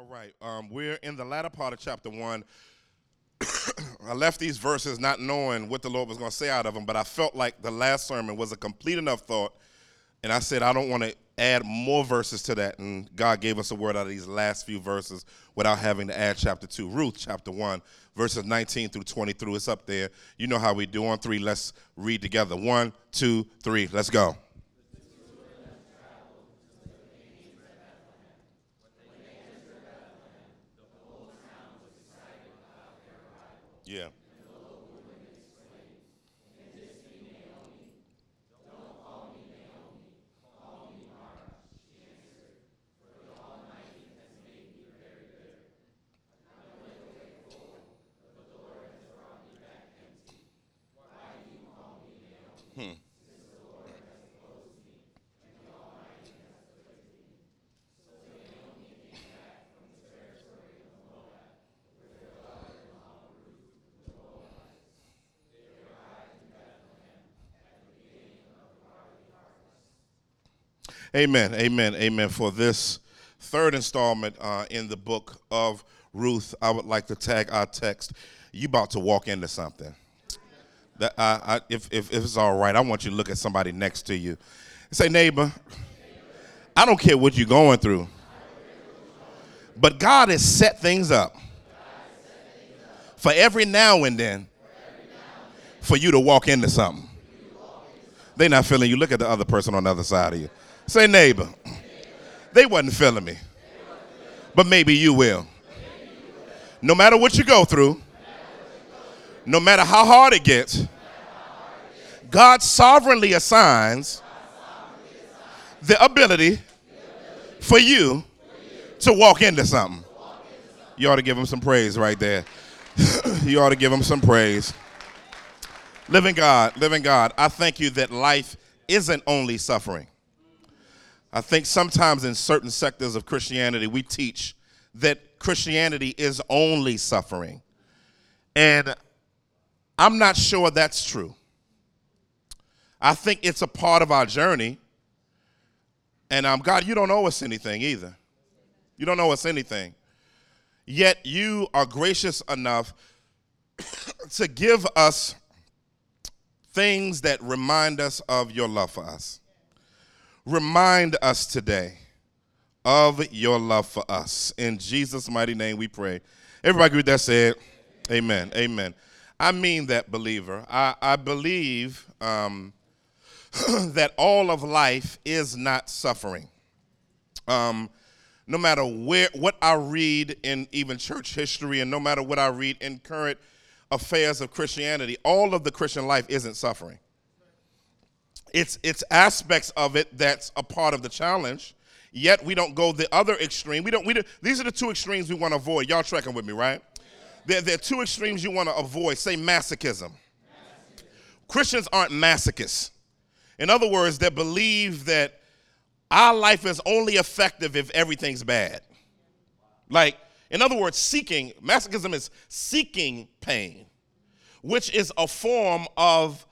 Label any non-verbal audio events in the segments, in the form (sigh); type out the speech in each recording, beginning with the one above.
All right. Um, we're in the latter part of chapter one. (coughs) I left these verses not knowing what the Lord was going to say out of them, but I felt like the last sermon was a complete enough thought. And I said, I don't want to add more verses to that. And God gave us a word out of these last few verses without having to add chapter 2. Ruth, chapter 1, verses 19 through 23. It's up there. You know how we do on three. Let's read together. One, two, three. Let's go. Yeah. Amen, amen, amen. For this third installment uh, in the book of Ruth, I would like to tag our text. You about to walk into something. That I, I, if, if, if it's all right, I want you to look at somebody next to you say, neighbor, I don't care what you're going through, but God has set things up for every now and then for you to walk into something. They're not feeling you. Look at the other person on the other side of you. Say, neighbor. They wasn't feeling me. But maybe you will. No matter what you go through, no matter how hard it gets, God sovereignly assigns the ability for you to walk into something. You ought to give him some praise right there. (clears throat) you ought to give him some praise. Living God, living God, I thank you that life isn't only suffering. I think sometimes in certain sectors of Christianity, we teach that Christianity is only suffering. And I'm not sure that's true. I think it's a part of our journey. And um, God, you don't owe us anything either. You don't owe us anything. Yet you are gracious enough (coughs) to give us things that remind us of your love for us remind us today of your love for us. In Jesus' mighty name we pray. Everybody agree with that said, Amen. Amen. I mean that, believer. I, I believe um, (clears throat) that all of life is not suffering. Um, no matter where what I read in even church history, and no matter what I read in current affairs of Christianity, all of the Christian life isn't suffering it's it's aspects of it that's a part of the challenge. Yet we don't go the other extreme. We don't. We do, these are the two extremes we want to avoid. Y'all tracking with me, right? There, there are two extremes you want to avoid. Say masochism. Christians aren't masochists. In other words, they believe that our life is only effective if everything's bad. Like, in other words, seeking, masochism is seeking pain, which is a form of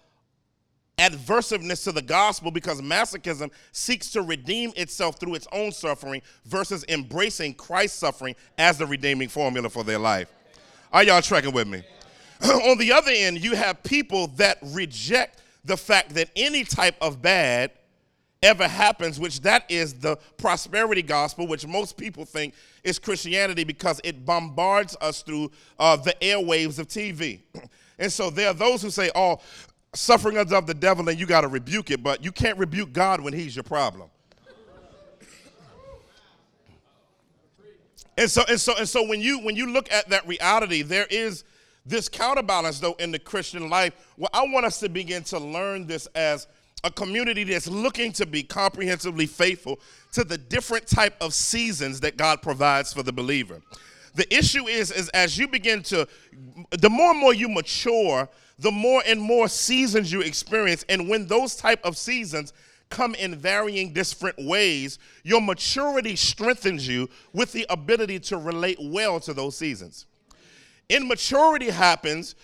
adversiveness to the gospel because masochism seeks to redeem itself through its own suffering versus embracing Christ's suffering as the redeeming formula for their life. Are y'all tracking with me? (clears throat) On the other end, you have people that reject the fact that any type of bad ever happens, which that is the prosperity gospel, which most people think is Christianity because it bombards us through uh, the airwaves of TV. (clears throat) And so there are those who say, oh, suffering of the devil and you got to rebuke it, but you can't rebuke God when he's your problem. And so and so and so when you when you look at that reality, there is this counterbalance though in the Christian life. Well, I want us to begin to learn this as a community that's looking to be comprehensively faithful to the different type of seasons that God provides for the believer. The issue is is as you begin to the more and more you mature, the more and more seasons you experience. And when those type of seasons come in varying different ways, your maturity strengthens you with the ability to relate well to those seasons. Immaturity happens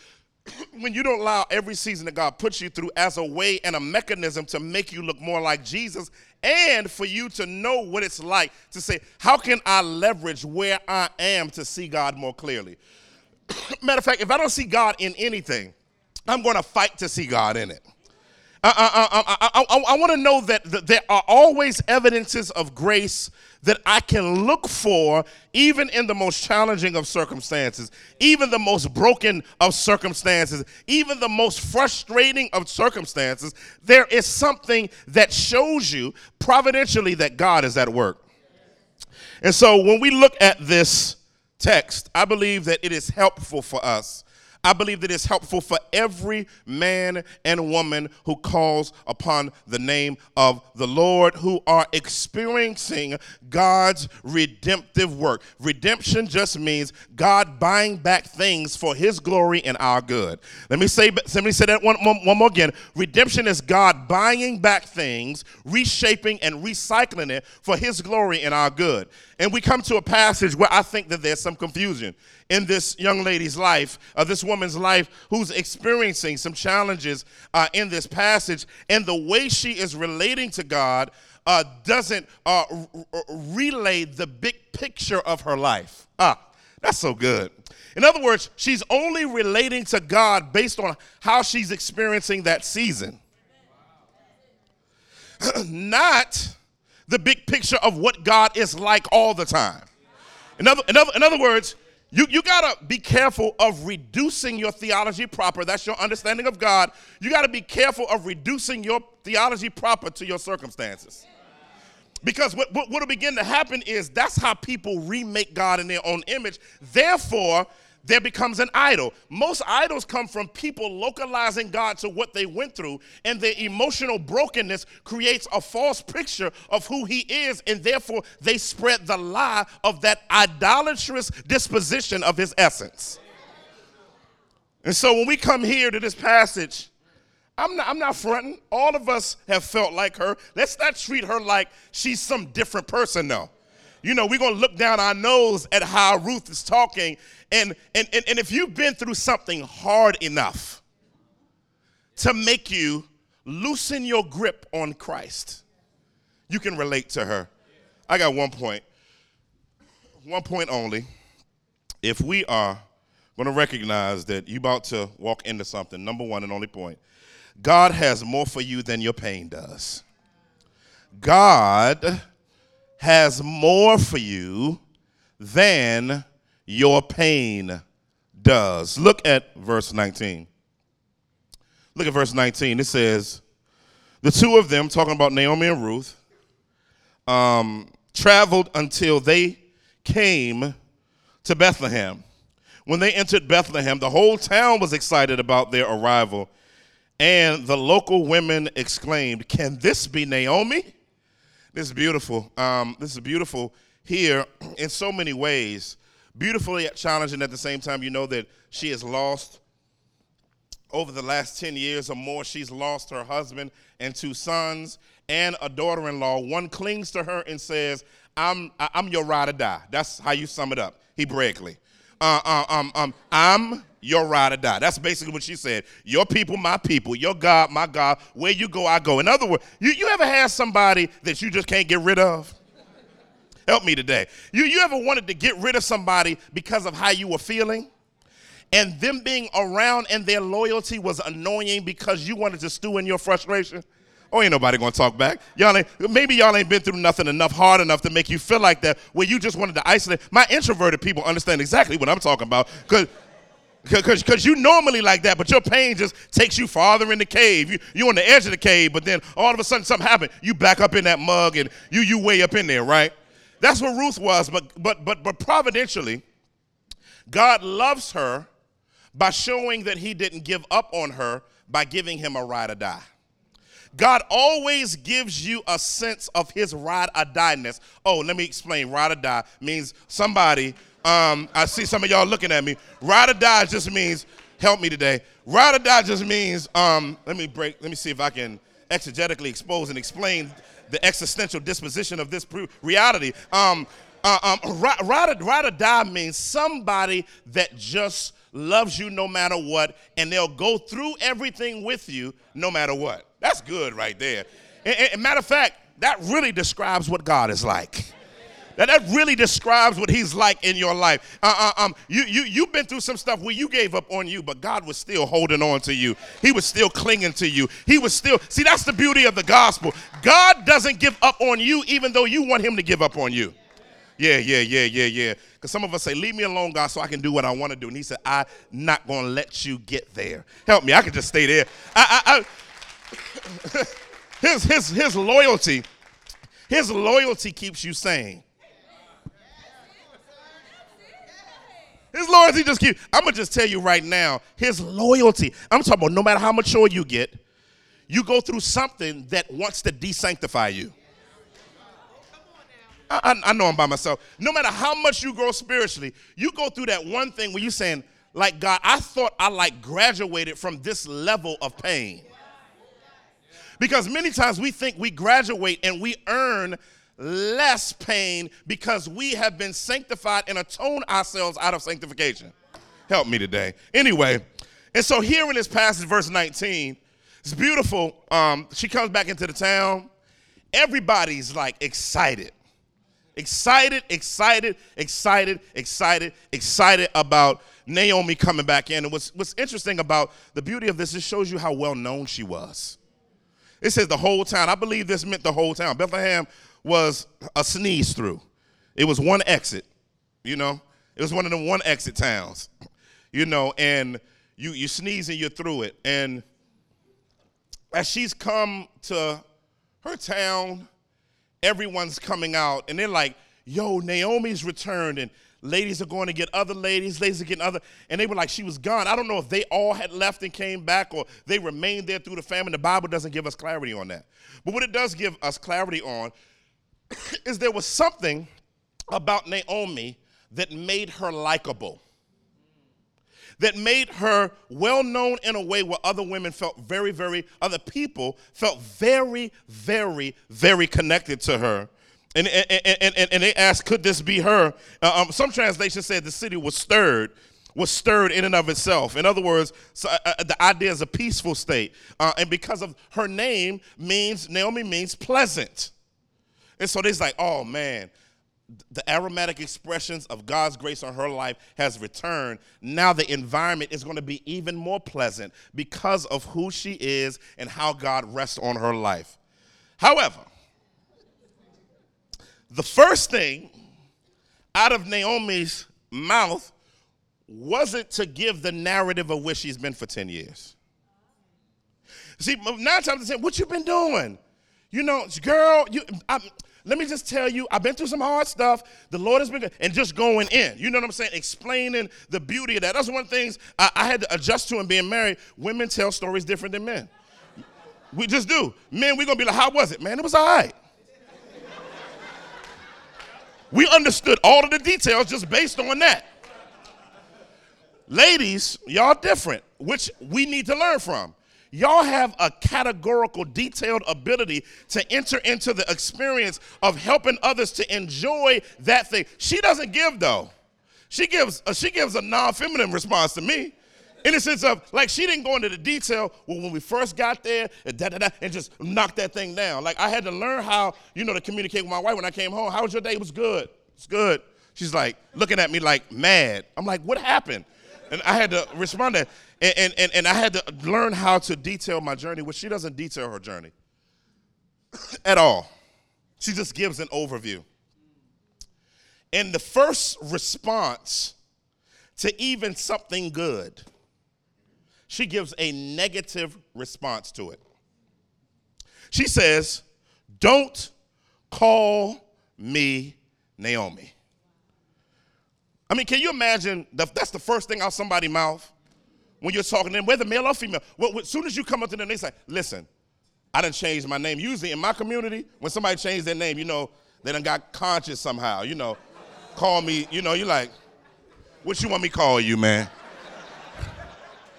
(clears throat) when you don't allow every season that God puts you through as a way and a mechanism to make you look more like Jesus and for you to know what it's like to say, how can I leverage where I am to see God more clearly? (clears throat) Matter of fact, if I don't see God in anything, I'm going to fight to see God in it. Uh, uh, uh, I, I, I, I want to know that, that there are always evidences of grace that I can look for, even in the most challenging of circumstances, even the most broken of circumstances, even the most frustrating of circumstances. There is something that shows you providentially that God is at work. And so when we look at this text, I believe that it is helpful for us I believe that it's helpful for every man and woman who calls upon the name of the Lord, who are experiencing God's redemptive work. Redemption just means God buying back things for his glory and our good. Let me say, let me say that one, one, one more again. Redemption is God buying back things, reshaping and recycling it for his glory and our good. And we come to a passage where I think that there's some confusion in this young lady's life, uh, this woman's life, who's experiencing some challenges uh, in this passage. And the way she is relating to God uh, doesn't uh, r- relay the big picture of her life. Ah, that's so good. In other words, she's only relating to God based on how she's experiencing that season. (clears throat) Not the big picture of what God is like all the time. In other, in other, in other words, you, you got to be careful of reducing your theology proper. That's your understanding of God. You got to be careful of reducing your theology proper to your circumstances. Because what, what will begin to happen is that's how people remake God in their own image. Therefore, there becomes an idol. Most idols come from people localizing God to what they went through, and their emotional brokenness creates a false picture of who He is, and therefore they spread the lie of that idolatrous disposition of His essence. And so when we come here to this passage, I'm not, I'm not fronting. All of us have felt like her. Let's not treat her like she's some different person, though you know, we're going to look down our nose at how Ruth is talking. And, and, and, and if you've been through something hard enough to make you loosen your grip on Christ, you can relate to her. I got one point, one point only. If we are going to recognize that you're about to walk into something, number one and only point, God has more for you than your pain does. God has more for you than your pain does. Look at verse 19. Look at verse 19. It says, The two of them, talking about Naomi and Ruth, um, traveled until they came to Bethlehem. When they entered Bethlehem, the whole town was excited about their arrival, and the local women exclaimed, Can this be Naomi? This is beautiful. Um, this is beautiful here (clears throat) in so many ways. Beautifully challenging at the same time. You know that she has lost over the last 10 years or more, she's lost her husband and two sons and a daughter in law. One clings to her and says, I'm, I'm your ride or die. That's how you sum it up, Hebraically. Uh, uh, um, um, I'm your ride or die. That's basically what she said. Your people, my people. Your God, my God. Where you go, I go. In other words, you, you ever had somebody that you just can't get rid of? Help me today. You, you ever wanted to get rid of somebody because of how you were feeling? And them being around and their loyalty was annoying because you wanted to stew in your frustration? Oh, ain't nobody gonna talk back. Y'all ain't, maybe y'all ain't been through nothing enough hard enough to make you feel like that where you just wanted to isolate. My introverted people understand exactly what I'm talking about. Cause because you normally like that, but your pain just takes you farther in the cave. You, you're on the edge of the cave, but then all of a sudden something happened. You back up in that mug and you you way up in there, right? That's what Ruth was, but but but but providentially, God loves her by showing that he didn't give up on her by giving him a ride or die. God always gives you a sense of his ride or die-ness. Oh, let me explain. Ride or die means somebody um, I see some of y'all looking at me. Ride or die just means, help me today. Ride or die just means, um, let me break, let me see if I can exegetically expose and explain the existential disposition of this reality. Um, uh, um, ride, ride, or, die means somebody that just loves you no matter what, and they'll go through everything with you no matter what. That's good right there. And, and matter of fact, that really describes what God is like. That, that really describes what he's like in your life. Uh, uh, um, you, you, you've been through some stuff where you gave up on you, but God was still holding on to you. He was still clinging to you. He was still, see, that's the beauty of the gospel. God doesn't give up on you even though you want him to give up on you. Yeah, yeah, yeah, yeah, yeah. Because some of us say, Leave me alone, God, so I can do what I want to do. And He said, I'm not going to let you get there. Help me, I can just stay there. I, I, I (laughs) his, his, his loyalty, his loyalty keeps you sane. His loyalty just keeps, I'm to just tell you right now, his loyalty, I'm talking about no matter how mature you get, you go through something that wants to desanctify you. I, I, know I'm by myself. No matter how much you grow spiritually, you go through that one thing where you're saying, like, God, I thought I like graduated from this level of pain. Because many times we think we graduate and we earn less pain because we have been sanctified and atoned ourselves out of sanctification. Help me today. Anyway, and so here in this passage, verse 19, it's beautiful. Um, she comes back into the town. Everybody's like excited. Excited, excited, excited, excited, excited about Naomi coming back in. And what's, what's interesting about the beauty of this, it shows you how well known she was. It says the whole town. I believe this meant the whole town. Bethlehem was a sneeze through. It was one exit, you know. It was one of the one exit towns, you know, and you you sneeze and you're through it. And as she's come to her town, everyone's coming out and they're like, yo, Naomi's returned and ladies are going to get other ladies, ladies are getting other, and they were like, she was gone. I don't know if they all had left and came back or they remained there through the famine. The Bible doesn't give us clarity on that. But what it does give us clarity on (coughs) is there was something about Naomi that made her likable that made her well known in a way where other women felt very, very, other people felt very, very, very connected to her. And, and, and, and they asked, could this be her? Uh, um, some translations said the city was stirred was stirred in and of itself. In other words, so, uh, uh the idea is a peaceful state. Uh, and because of her name means, Naomi means pleasant. And so they's like, oh man, the aromatic expressions of God's grace on her life has returned. Now the environment is going to be even more pleasant because of who she is and how God rests on her life. However, the first thing out of Naomi's mouth wasn't to give the narrative of where she's been for 10 years. See, nine times ten, what you been doing? You know, girl, you, I'm, let me just tell you, I've been through some hard stuff. The Lord has been. And just going in. You know what I'm saying? Explaining the beauty of that. That's one of the things I, I had to adjust to in being married. Women tell stories different than men. We just do. Men, we're going to be like, how was it? Man, it was all right. We understood all of the details just based on that. Ladies, y'all different, which we need to learn from. Y'all have a categorical, detailed ability to enter into the experience of helping others to enjoy that thing. She doesn't give though. She gives uh, she gives a non-feminine response to me. In the sense of, like, she didn't go into the detail well, when we first got there and, da, da, da, and just knock that thing down. Like, I had to learn how, you know, to communicate with my wife when I came home. How was your day? It was good. It's good. She's like looking at me like mad. I'm like, what happened? And I had to respond to and, and, and, and I had to learn how to detail my journey, which she doesn't detail her journey (coughs) at all. She just gives an overview. And the first response to even something good, she gives a negative response to it. She says, Don't call me Naomi. I mean, can you imagine that's the first thing out somebody's mouth? when you're talking to them, whether male or female. Well, as soon as you come up to them, they say, listen, I didn't change my name. Usually in my community, when somebody changed their name, you know, they done got conscious somehow, you know. Call me, you know, you're like, what you want me call you, man?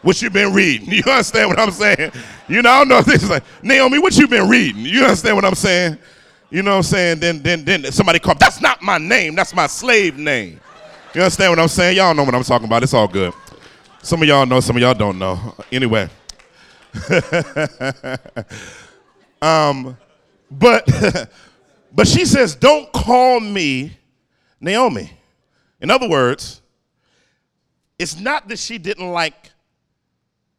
What you been reading? (laughs) You understand what I'm saying? You know, I don't know if this is like, Naomi, what you been reading? You understand what I'm saying? You know what I'm saying? Then then then somebody called, that's not my name, that's my slave name. You understand what I'm saying? Y'all know what I'm talking about. It's all good. Some of y'all know, some of y'all don't know. Anyway. (laughs) um, but (laughs) but she says, "Don't call me Naomi." In other words, it's not that she didn't like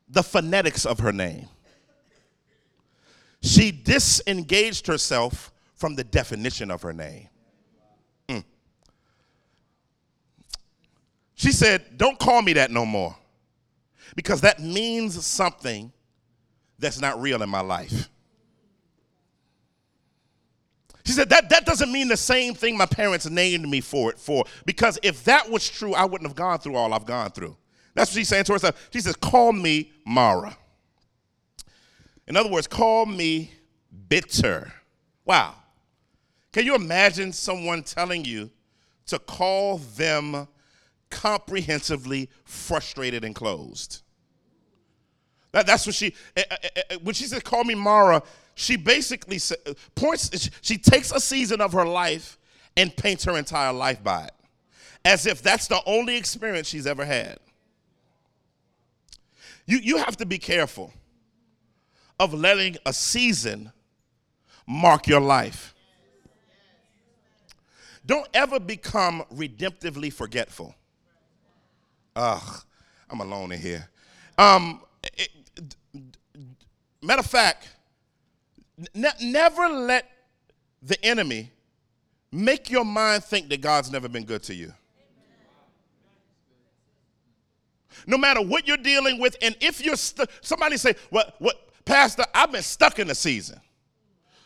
the phonetics of her name. She disengaged herself from the definition of her name. She said, Don't call me that no more because that means something that's not real in my life. She said, that, that doesn't mean the same thing my parents named me for it for, because if that was true, I wouldn't have gone through all I've gone through. That's what she's saying to herself. She says, Call me Mara. In other words, call me bitter. Wow. Can you imagine someone telling you to call them comprehensively frustrated and closed? That, that's what she, eh, eh, eh, when she said, call me Mara, she basically points, she takes a season of her life and paints her entire life by it, as if that's the only experience she's ever had. You, you have to be careful of letting a season mark your life. Don't ever become redemptively forgetful. Ugh, I'm alone in here. Um, it, matter of fact, ne- never let the enemy make your mind think that God's never been good to you. No matter what you're dealing with, and if you're stu- somebody say, "What, what, Pastor? I've been stuck in a season.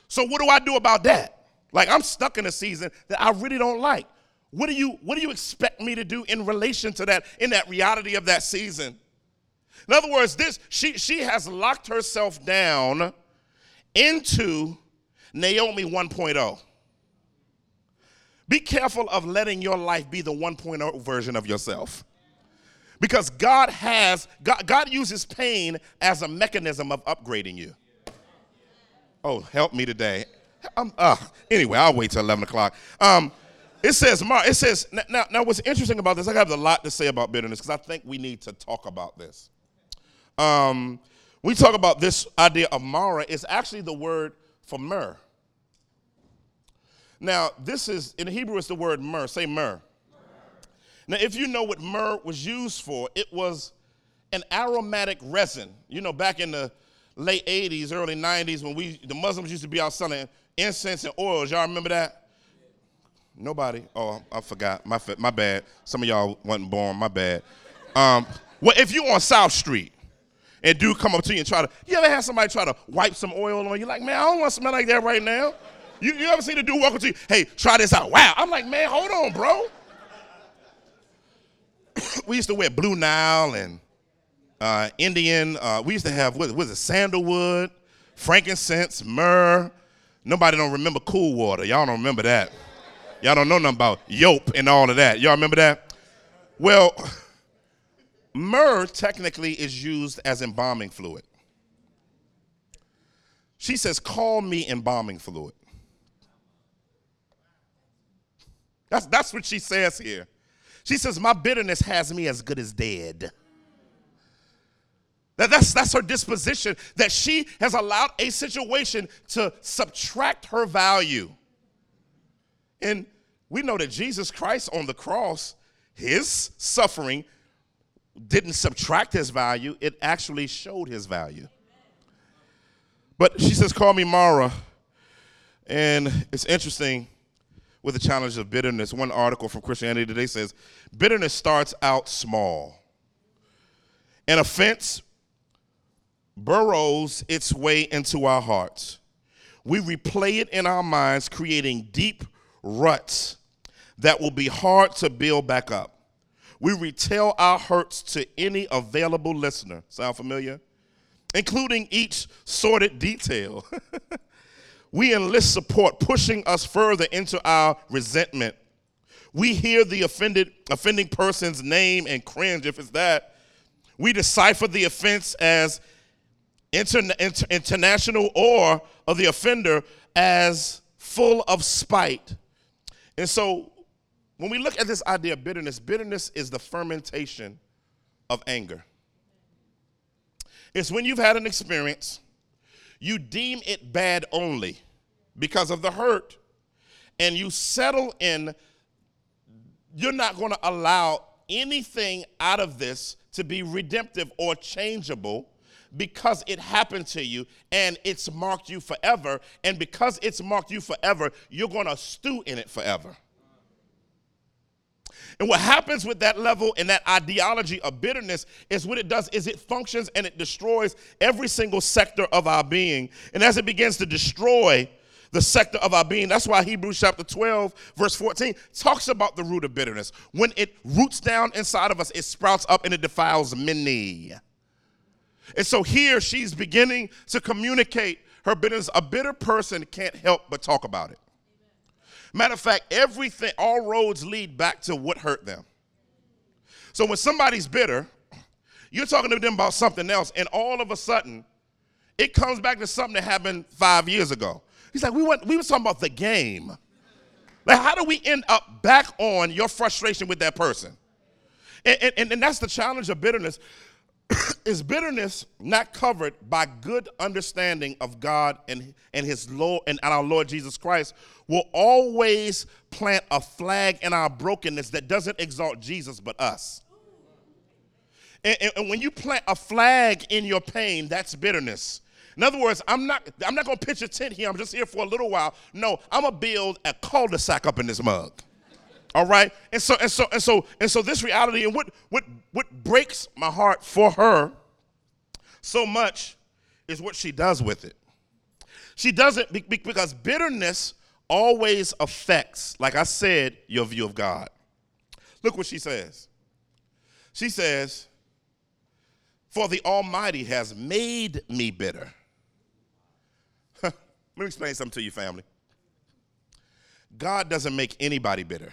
So what do I do about that? Like I'm stuck in a season that I really don't like. What do you What do you expect me to do in relation to that? In that reality of that season? In other words, this she she has locked herself down into Naomi 1.0. Be careful of letting your life be the 1.0 version of yourself. Because God has, God, God uses pain as a mechanism of upgrading you. Oh, help me today. Um, uh, anyway, I'll wait till 11 o'clock. Um, it says, it says, now, now what's interesting about this, I have a lot to say about bitterness because I think we need to talk about this. Um, we talk about this idea of Mara, it's actually the word for myrrh. Now, this is, in Hebrew, it's the word myrrh. Say myrrh. Now, if you know what myrrh was used for, it was an aromatic resin. You know, back in the late 80s, early 90s, when we the Muslims used to be out selling incense and oils. Y'all remember that? Nobody. Oh, I forgot. My my bad. Some of y'all wasn't born. My bad. Um, well, if you on South Street and dude come up to you and try to, you ever had somebody try to wipe some oil on you? Like, man, I don't want to smell like that right now. You, you ever seen a dude walk up to you? Hey, try this out. Wow. I'm like, man, hold on, bro. (coughs) we used to wear Blue Nile and uh, Indian. Uh, we used to have what was it? Sandalwood, frankincense, myrrh. Nobody don't remember cool water. Y'all don't remember that. Y'all don't know nothing about yope and all of that. Y'all remember that? Well, myrrh technically is used as embalming fluid. She says, "Call me embalming fluid." That's, that's what she says here. She says, My bitterness has me as good as dead. That, that's, that's her disposition, that she has allowed a situation to subtract her value. And we know that Jesus Christ on the cross, his suffering didn't subtract his value, it actually showed his value. But she says, Call me Mara. And it's interesting with the challenge of bitterness. One article from Christianity Today says bitterness starts out small. An offense burrows its way into our hearts. We replay it in our minds, creating deep ruts that will be hard to build back up. We retell our hurts to any available listener. Sound familiar? Including each sordid detail. (laughs) we enlist support, pushing us further into our resentment. We hear the offended, offending person's name and cringe if it's that. We decipher the offense as inter- inter- international or of the offender as full of spite. And so when we look at this idea of bitterness, bitterness is the fermentation of anger. It's when you've had an experience, you deem it bad only because of the hurt, and you settle in, you're not going to allow anything out of this to be redemptive or changeable because it happened to you and it's marked you forever. And because it's marked you forever, you're going to stew in it forever. And what happens with that level and that ideology of bitterness is what it does is it functions and it destroys every single sector of our being. And as it begins to destroy the sector of our being, that's why Hebrews chapter 12, verse 14 talks about the root of bitterness. When it roots down inside of us, it sprouts up and it defiles many. And so here she's beginning to communicate her bitterness. A bitter person can't help but talk about it. Matter of fact, everything, all roads lead back to what hurt them. So when somebody's bitter, you're talking to them about something else, and all of a sudden, it comes back to something that happened five years ago. He's like, we went, we were talking about the game. Like, how do we end up back on your frustration with that person? And, and, and that's the challenge of bitterness. (coughs) is bitterness not covered by good understanding of God and, and his Lord and our Lord Jesus Christ will always plant a flag in our brokenness that doesn't exalt Jesus but us. And, and, and when you plant a flag in your pain, that's bitterness. In other words, I'm not I'm not gonna pitch a tent here, I'm just here for a little while. No, I'm gonna build a cul-de-sac up in this mug. All right? And so and so and so and so this reality and what what what breaks my heart for her so much is what she does with it. She does it because bitterness always affects, like I said, your view of God. Look what she says. She says, For the Almighty has made me bitter. (laughs) Let me explain something to you, family. God doesn't make anybody bitter.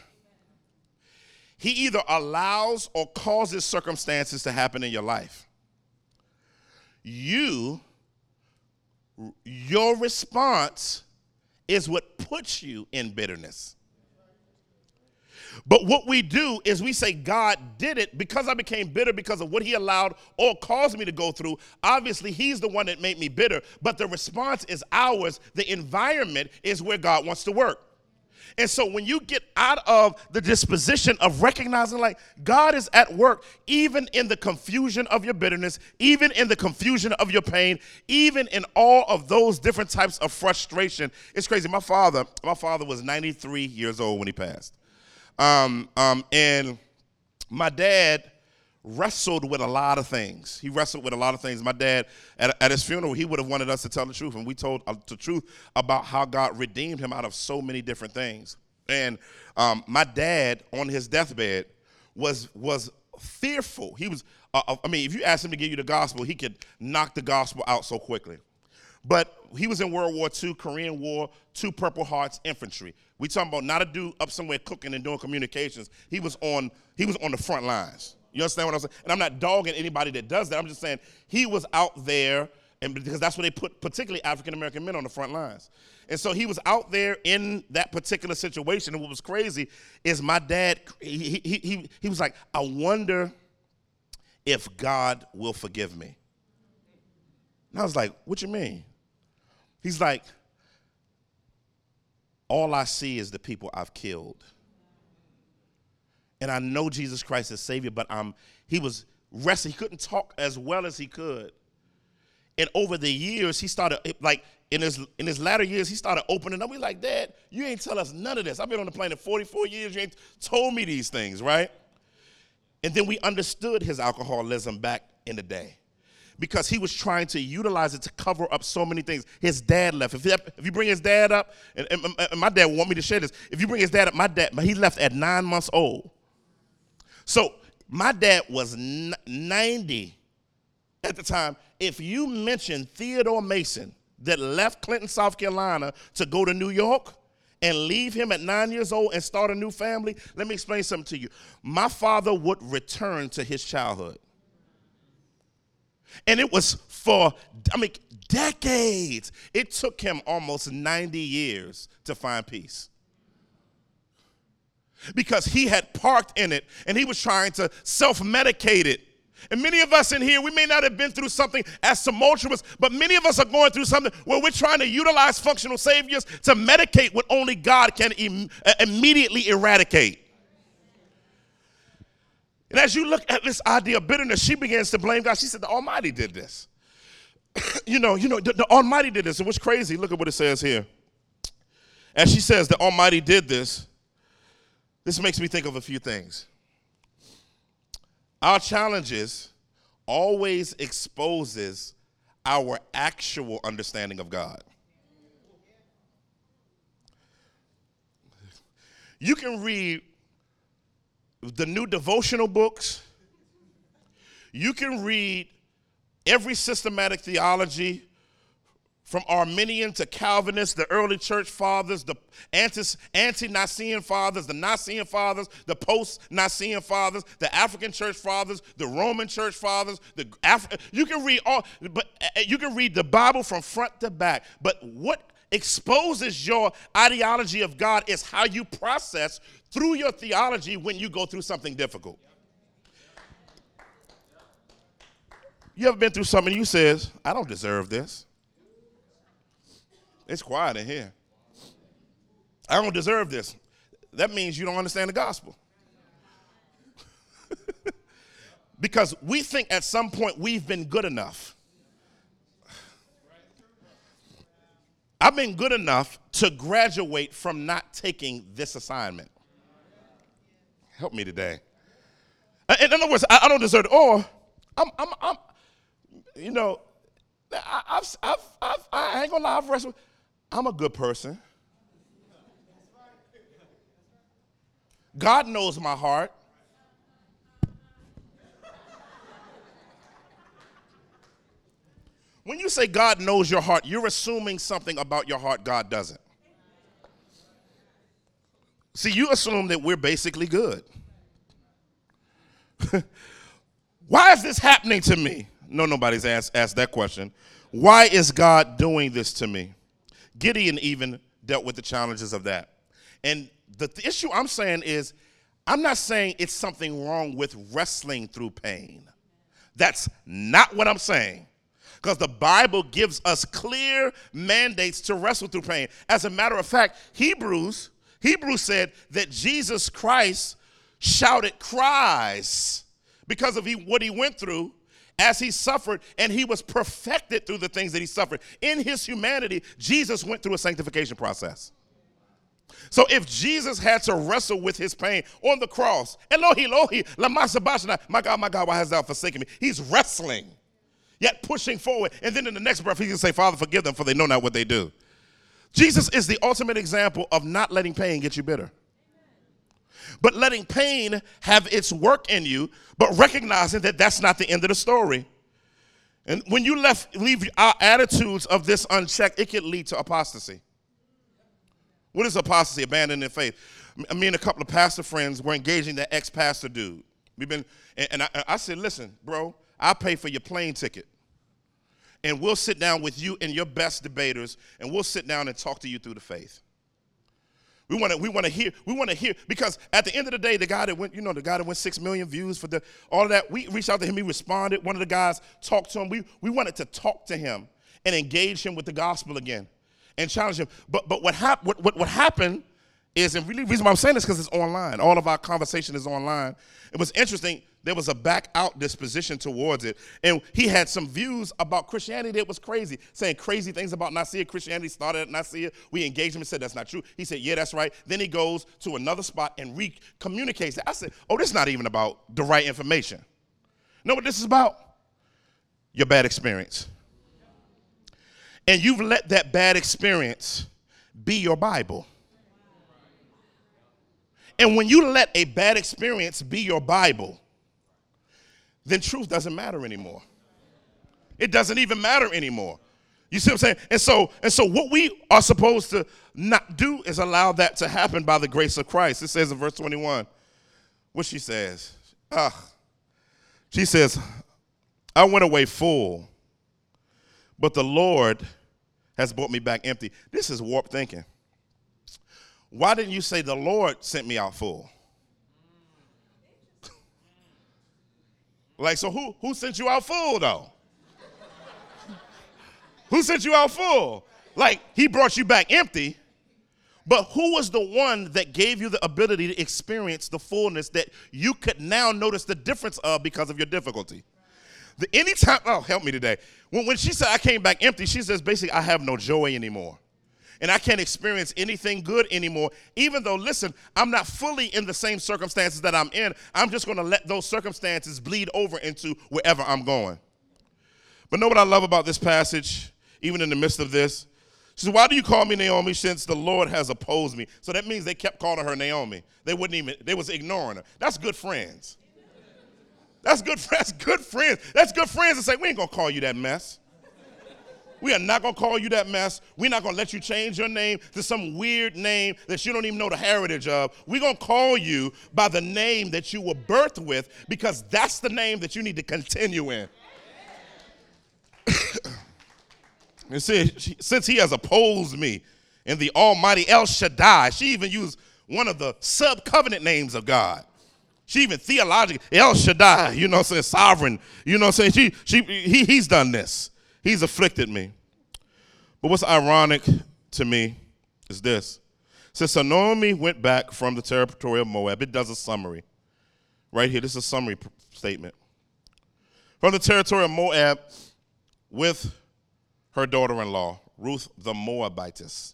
He either allows or causes circumstances to happen in your life. You, your response is what puts you in bitterness. But what we do is we say, God did it because I became bitter because of what He allowed or caused me to go through. Obviously, He's the one that made me bitter, but the response is ours. The environment is where God wants to work. And so when you get out of the disposition of recognizing, like, God is at work, even in the confusion of your bitterness, even in the confusion of your pain, even in all of those different types of frustration. It's crazy. My father, my father was 93 years old when he passed. Um, um, and my dad, wrestled with a lot of things. He wrestled with a lot of things. My dad, at, at his funeral, he would have wanted us to tell the truth, and we told uh, the truth about how God redeemed him out of so many different things. And um, my dad, on his deathbed, was was fearful. He was. Uh, uh I mean, if you asked him to give you the gospel, he could knock the gospel out so quickly. But he was in World War II, Korean War, two Purple Hearts infantry. We talking about not a dude up somewhere cooking and doing communications. He was on. He was on the front lines. You understand what I'm saying? And I'm not dogging anybody that does that. I'm just saying he was out there, and because that's where they put particularly African American men on the front lines. And so he was out there in that particular situation. And what was crazy is my dad, he, he, he, he was like, I wonder if God will forgive me. And I was like, What you mean? He's like, All I see is the people I've killed and I know Jesus Christ is Savior, but um, he was resting. He couldn't talk as well as he could. And over the years, he started like in his in his latter years, he started opening up. We like, Dad, you ain't tell us none of this. I've been on the planet 44 years. You ain't told me these things, right? And then we understood his alcoholism back in the day because he was trying to utilize it to cover up so many things. His dad left. If, if you bring his dad up, and, and, and, my dad want me to share this, if you bring his dad up, my dad, he left at nine months old. So my dad was 90 at the time. If you mention Theodore Mason that left Clinton, South Carolina to go to New York and leave him at nine years old and start a new family, let me explain something to you. My father would return to his childhood. And it was for, I mean, decades. It took him almost 90 years to find peace because he had parked in it and he was trying to self medicate it And many of us in here, we may not have been through something as tumultuous, but many of us are going through something where we're trying to utilize functional saviors to medicate what only God can Im- uh, immediately eradicate. And as you look at this idea of bitterness, she begins to blame God. She said, The Almighty did this. (coughs) you know, you know, the, the Almighty did this. And what's crazy, look at what it says here. As she says, the Almighty did this, this makes me think of a few things. Our challenges always exposes our actual understanding of God. You can read the new devotional books. You can read every systematic theology from Arminian to Calvinist, the early church fathers, the ante Nicene fathers, the Nicene fathers, the post Nicene fathers, the African church fathers, the Roman church fathers, the Afri- you can read all, but uh, you can read the Bible from front to back. But what exposes your ideology of God is how you process through your theology when you go through something difficult. You ever been through something you says, I don't deserve this. It's quiet in here. I don't deserve this. That means you don't understand the gospel. (laughs) because we think at some point we've been good enough. I've been good enough to graduate from not taking this assignment. Help me today. In other words, I, don't deserve it. Or I'm, I'm, I'm you know, I, I've, I've, I've, I ain't gonna lie, I've wrestled. I'm a good person. God knows my heart. When you say God knows your heart, you're assuming something about your heart God doesn't. See, you assume that we're basically good. (laughs) Why is this happening to me? No, nobody's asked, asked that question. Why is God doing this to me? Gideon even dealt with the challenges of that. And the, the issue I'm saying is, I'm not saying it's something wrong with wrestling through pain. That's not what I'm saying. Because the Bible gives us clear mandates to wrestle through pain. As a matter of fact, Hebrews, Hebrews said that Jesus Christ shouted cries because of he, what he went through as he suffered and he was perfected through the things that he suffered. In his humanity, Jesus went through a sanctification process. So if Jesus had to wrestle with his pain on the cross, Elohi, Elohi, lama sabachthani, my God, my God, why has thou forsaken me? He's wrestling, yet pushing forward. And then in the next breath, he can say, Father, forgive them, for they know not what they do. Jesus is the ultimate example of not letting pain get you bitter but letting pain have its work in you, but recognizing that that's not the end of the story. And when you left, leave our attitudes of this unchecked, it can lead to apostasy. What is apostasy? Abandoning faith. Me and a couple of pastor friends were engaging that ex-pastor dude. We've been, and I, I said, listen, bro, I'll pay for your plane ticket. And we'll sit down with you and your best debaters, and we'll sit down and talk to you through the faith. We want to we want to hear we want to hear because at the end of the day, the guy that went you know the guy that went six million views for the all of that. We reached out to him. He responded. One of the guys talked to him. We we wanted to talk to him and engage him with the gospel again and challenge him. But but what happened what, what what happened is and really the reason why I'm saying this because it's online. All of our conversation is online. It was interesting there was a back out disposition towards it. And he had some views about Christianity that was crazy, saying crazy things about Nicaea. Christianity started at Nicaea. We engaged him and said, that's not true. He said, yeah, that's right. Then he goes to another spot and re-communicates it. I said, oh, this is not even about the right information. know what this is about? Your bad experience. And you've let that bad experience be your Bible. And when you let a bad experience be your Bible, then truth doesn't matter anymore. It doesn't even matter anymore. You see what I'm saying? And so, and so what we are supposed to not do is allow that to happen by the grace of Christ. It says in verse 21, what she says. Ah, she says, I went away full, but the Lord has brought me back empty. This is warped thinking. Why didn't you say the Lord sent me out full? Like, so who, who sent you out full, though? (laughs) who sent you out full? Like, he brought you back empty, but who was the one that gave you the ability to experience the fullness that you could now notice the difference of because of your difficulty? The anytime, oh, help me today. When, when she said I came back empty, she says basically, I have no joy anymore. And I can't experience anything good anymore, even though, listen, I'm not fully in the same circumstances that I'm in. I'm just going to let those circumstances bleed over into wherever I'm going. But know what I love about this passage, even in the midst of this? She said, Why do you call me Naomi since the Lord has opposed me? So that means they kept calling her Naomi. They wouldn't even, they was ignoring her. That's good friends. That's good, (laughs) that's good friends. That's good friends to say, We ain't gonna call you that mess. We are not gonna call you that mess. We're not gonna let you change your name to some weird name that you don't even know the heritage of. We're gonna call you by the name that you were birthed with because that's the name that you need to continue in. (coughs) And see, since he has opposed me in the Almighty El Shaddai, she even used one of the sub covenant names of God. She even theologically, El Shaddai, you know what I'm saying, sovereign, you know what I'm saying? She, she, he, he's done this. He's afflicted me. But what's ironic to me is this. Since Naomi went back from the territory of Moab, it does a summary. Right here, this is a summary statement. From the territory of Moab with her daughter in law, Ruth the Moabitess.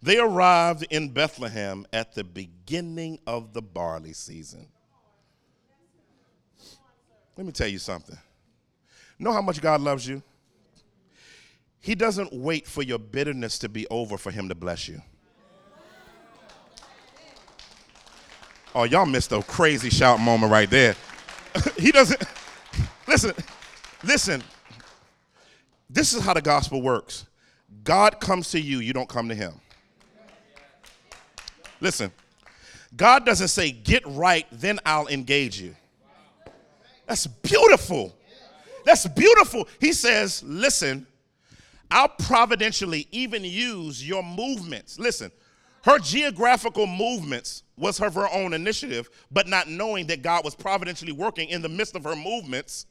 They arrived in Bethlehem at the beginning of the barley season. Let me tell you something. Know how much God loves you? He doesn't wait for your bitterness to be over for Him to bless you. Oh, y'all missed a crazy shout moment right there. (laughs) he doesn't, (laughs) listen, listen, this is how the gospel works God comes to you, you don't come to him. Listen, God doesn't say, get right, then I'll engage you. That's beautiful. That's beautiful. He says, listen, I'll providentially even use your movements. Listen, her geographical movements was of her own initiative, but not knowing that God was providentially working in the midst of her movements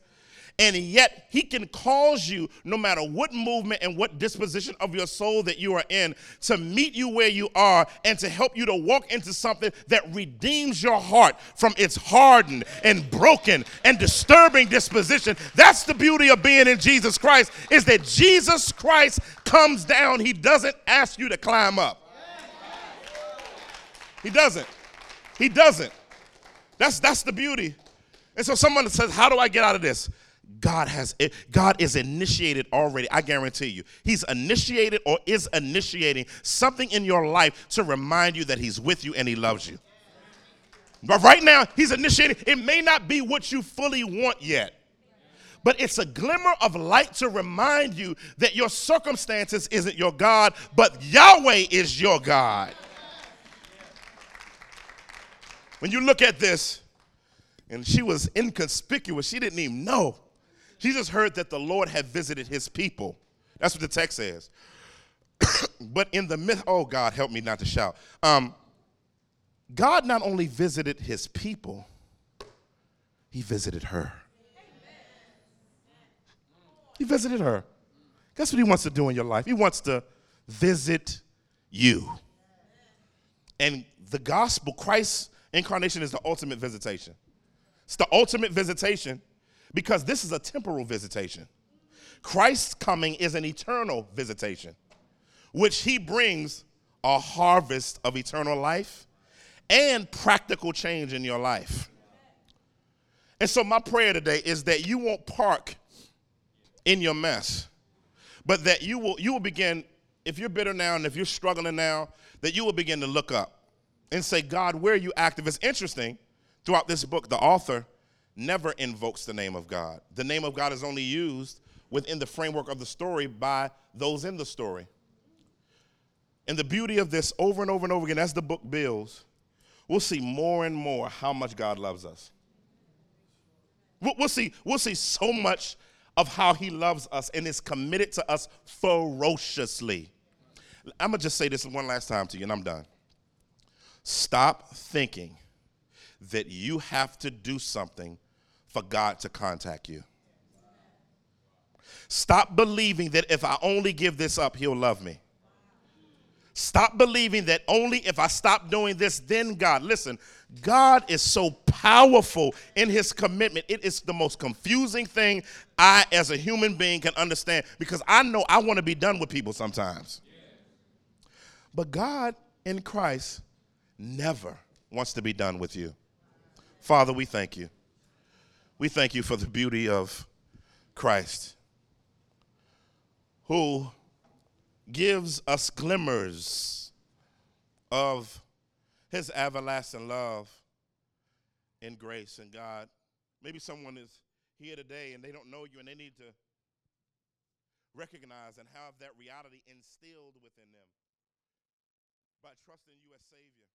and yet, He can cause you, no matter what movement and what disposition of your soul that you are in, to meet you where you are and to help you to walk into something that redeems your heart from its hardened and broken and disturbing disposition. That's the beauty of being in Jesus Christ, is that Jesus Christ comes down. He doesn't ask you to climb up. He doesn't. He doesn't. That's, that's the beauty. And so someone says, How do I get out of this? God has God is initiated already. I guarantee you. He's initiated or is initiating something in your life to remind you that he's with you and he loves you. But right now, he's initiated. It may not be what you fully want yet. But it's a glimmer of light to remind you that your circumstances isn't your God, but Yahweh is your God. When you look at this, and she was inconspicuous, she didn't even know. He just heard that the Lord had visited his people. That's what the text says. (coughs) but in the myth, oh God, help me not to shout. Um, God not only visited his people, he visited her. He visited her. Guess what he wants to do in your life? He wants to visit you. And the gospel, Christ's incarnation is the ultimate visitation. It's the ultimate visitation because this is a temporal visitation. Christ's coming is an eternal visitation, which he brings a harvest of eternal life and practical change in your life. And so, my prayer today is that you won't park in your mess, but that you will, you will begin, if you're bitter now and if you're struggling now, that you will begin to look up and say, God, where are you active? It's interesting throughout this book, the author never invokes the name of God. The name of God is only used within the framework of the story by those in the story. And the beauty of this over and over and over again, as the book builds, we'll see more and more how much God loves us. We'll see, we'll see so much of how he loves us and is committed to us ferociously. I'm going to just say this one last time to you, and I'm done. Stop thinking that you have to do something for God to contact you. Stop believing that if I only give this up, He'll love me. Stop believing that only if I stop doing this, then God. Listen, God is so powerful in his commitment. It is the most confusing thing I, as a human being, can understand because I know I want to be done with people sometimes. But God in Christ never wants to be done with you. Father, we thank you. We thank you for the beauty of Christ who gives us glimmers of his everlasting love and grace. And God, maybe someone is here today and they don't know you and they need to recognize and have that reality instilled within them by trusting you as Savior.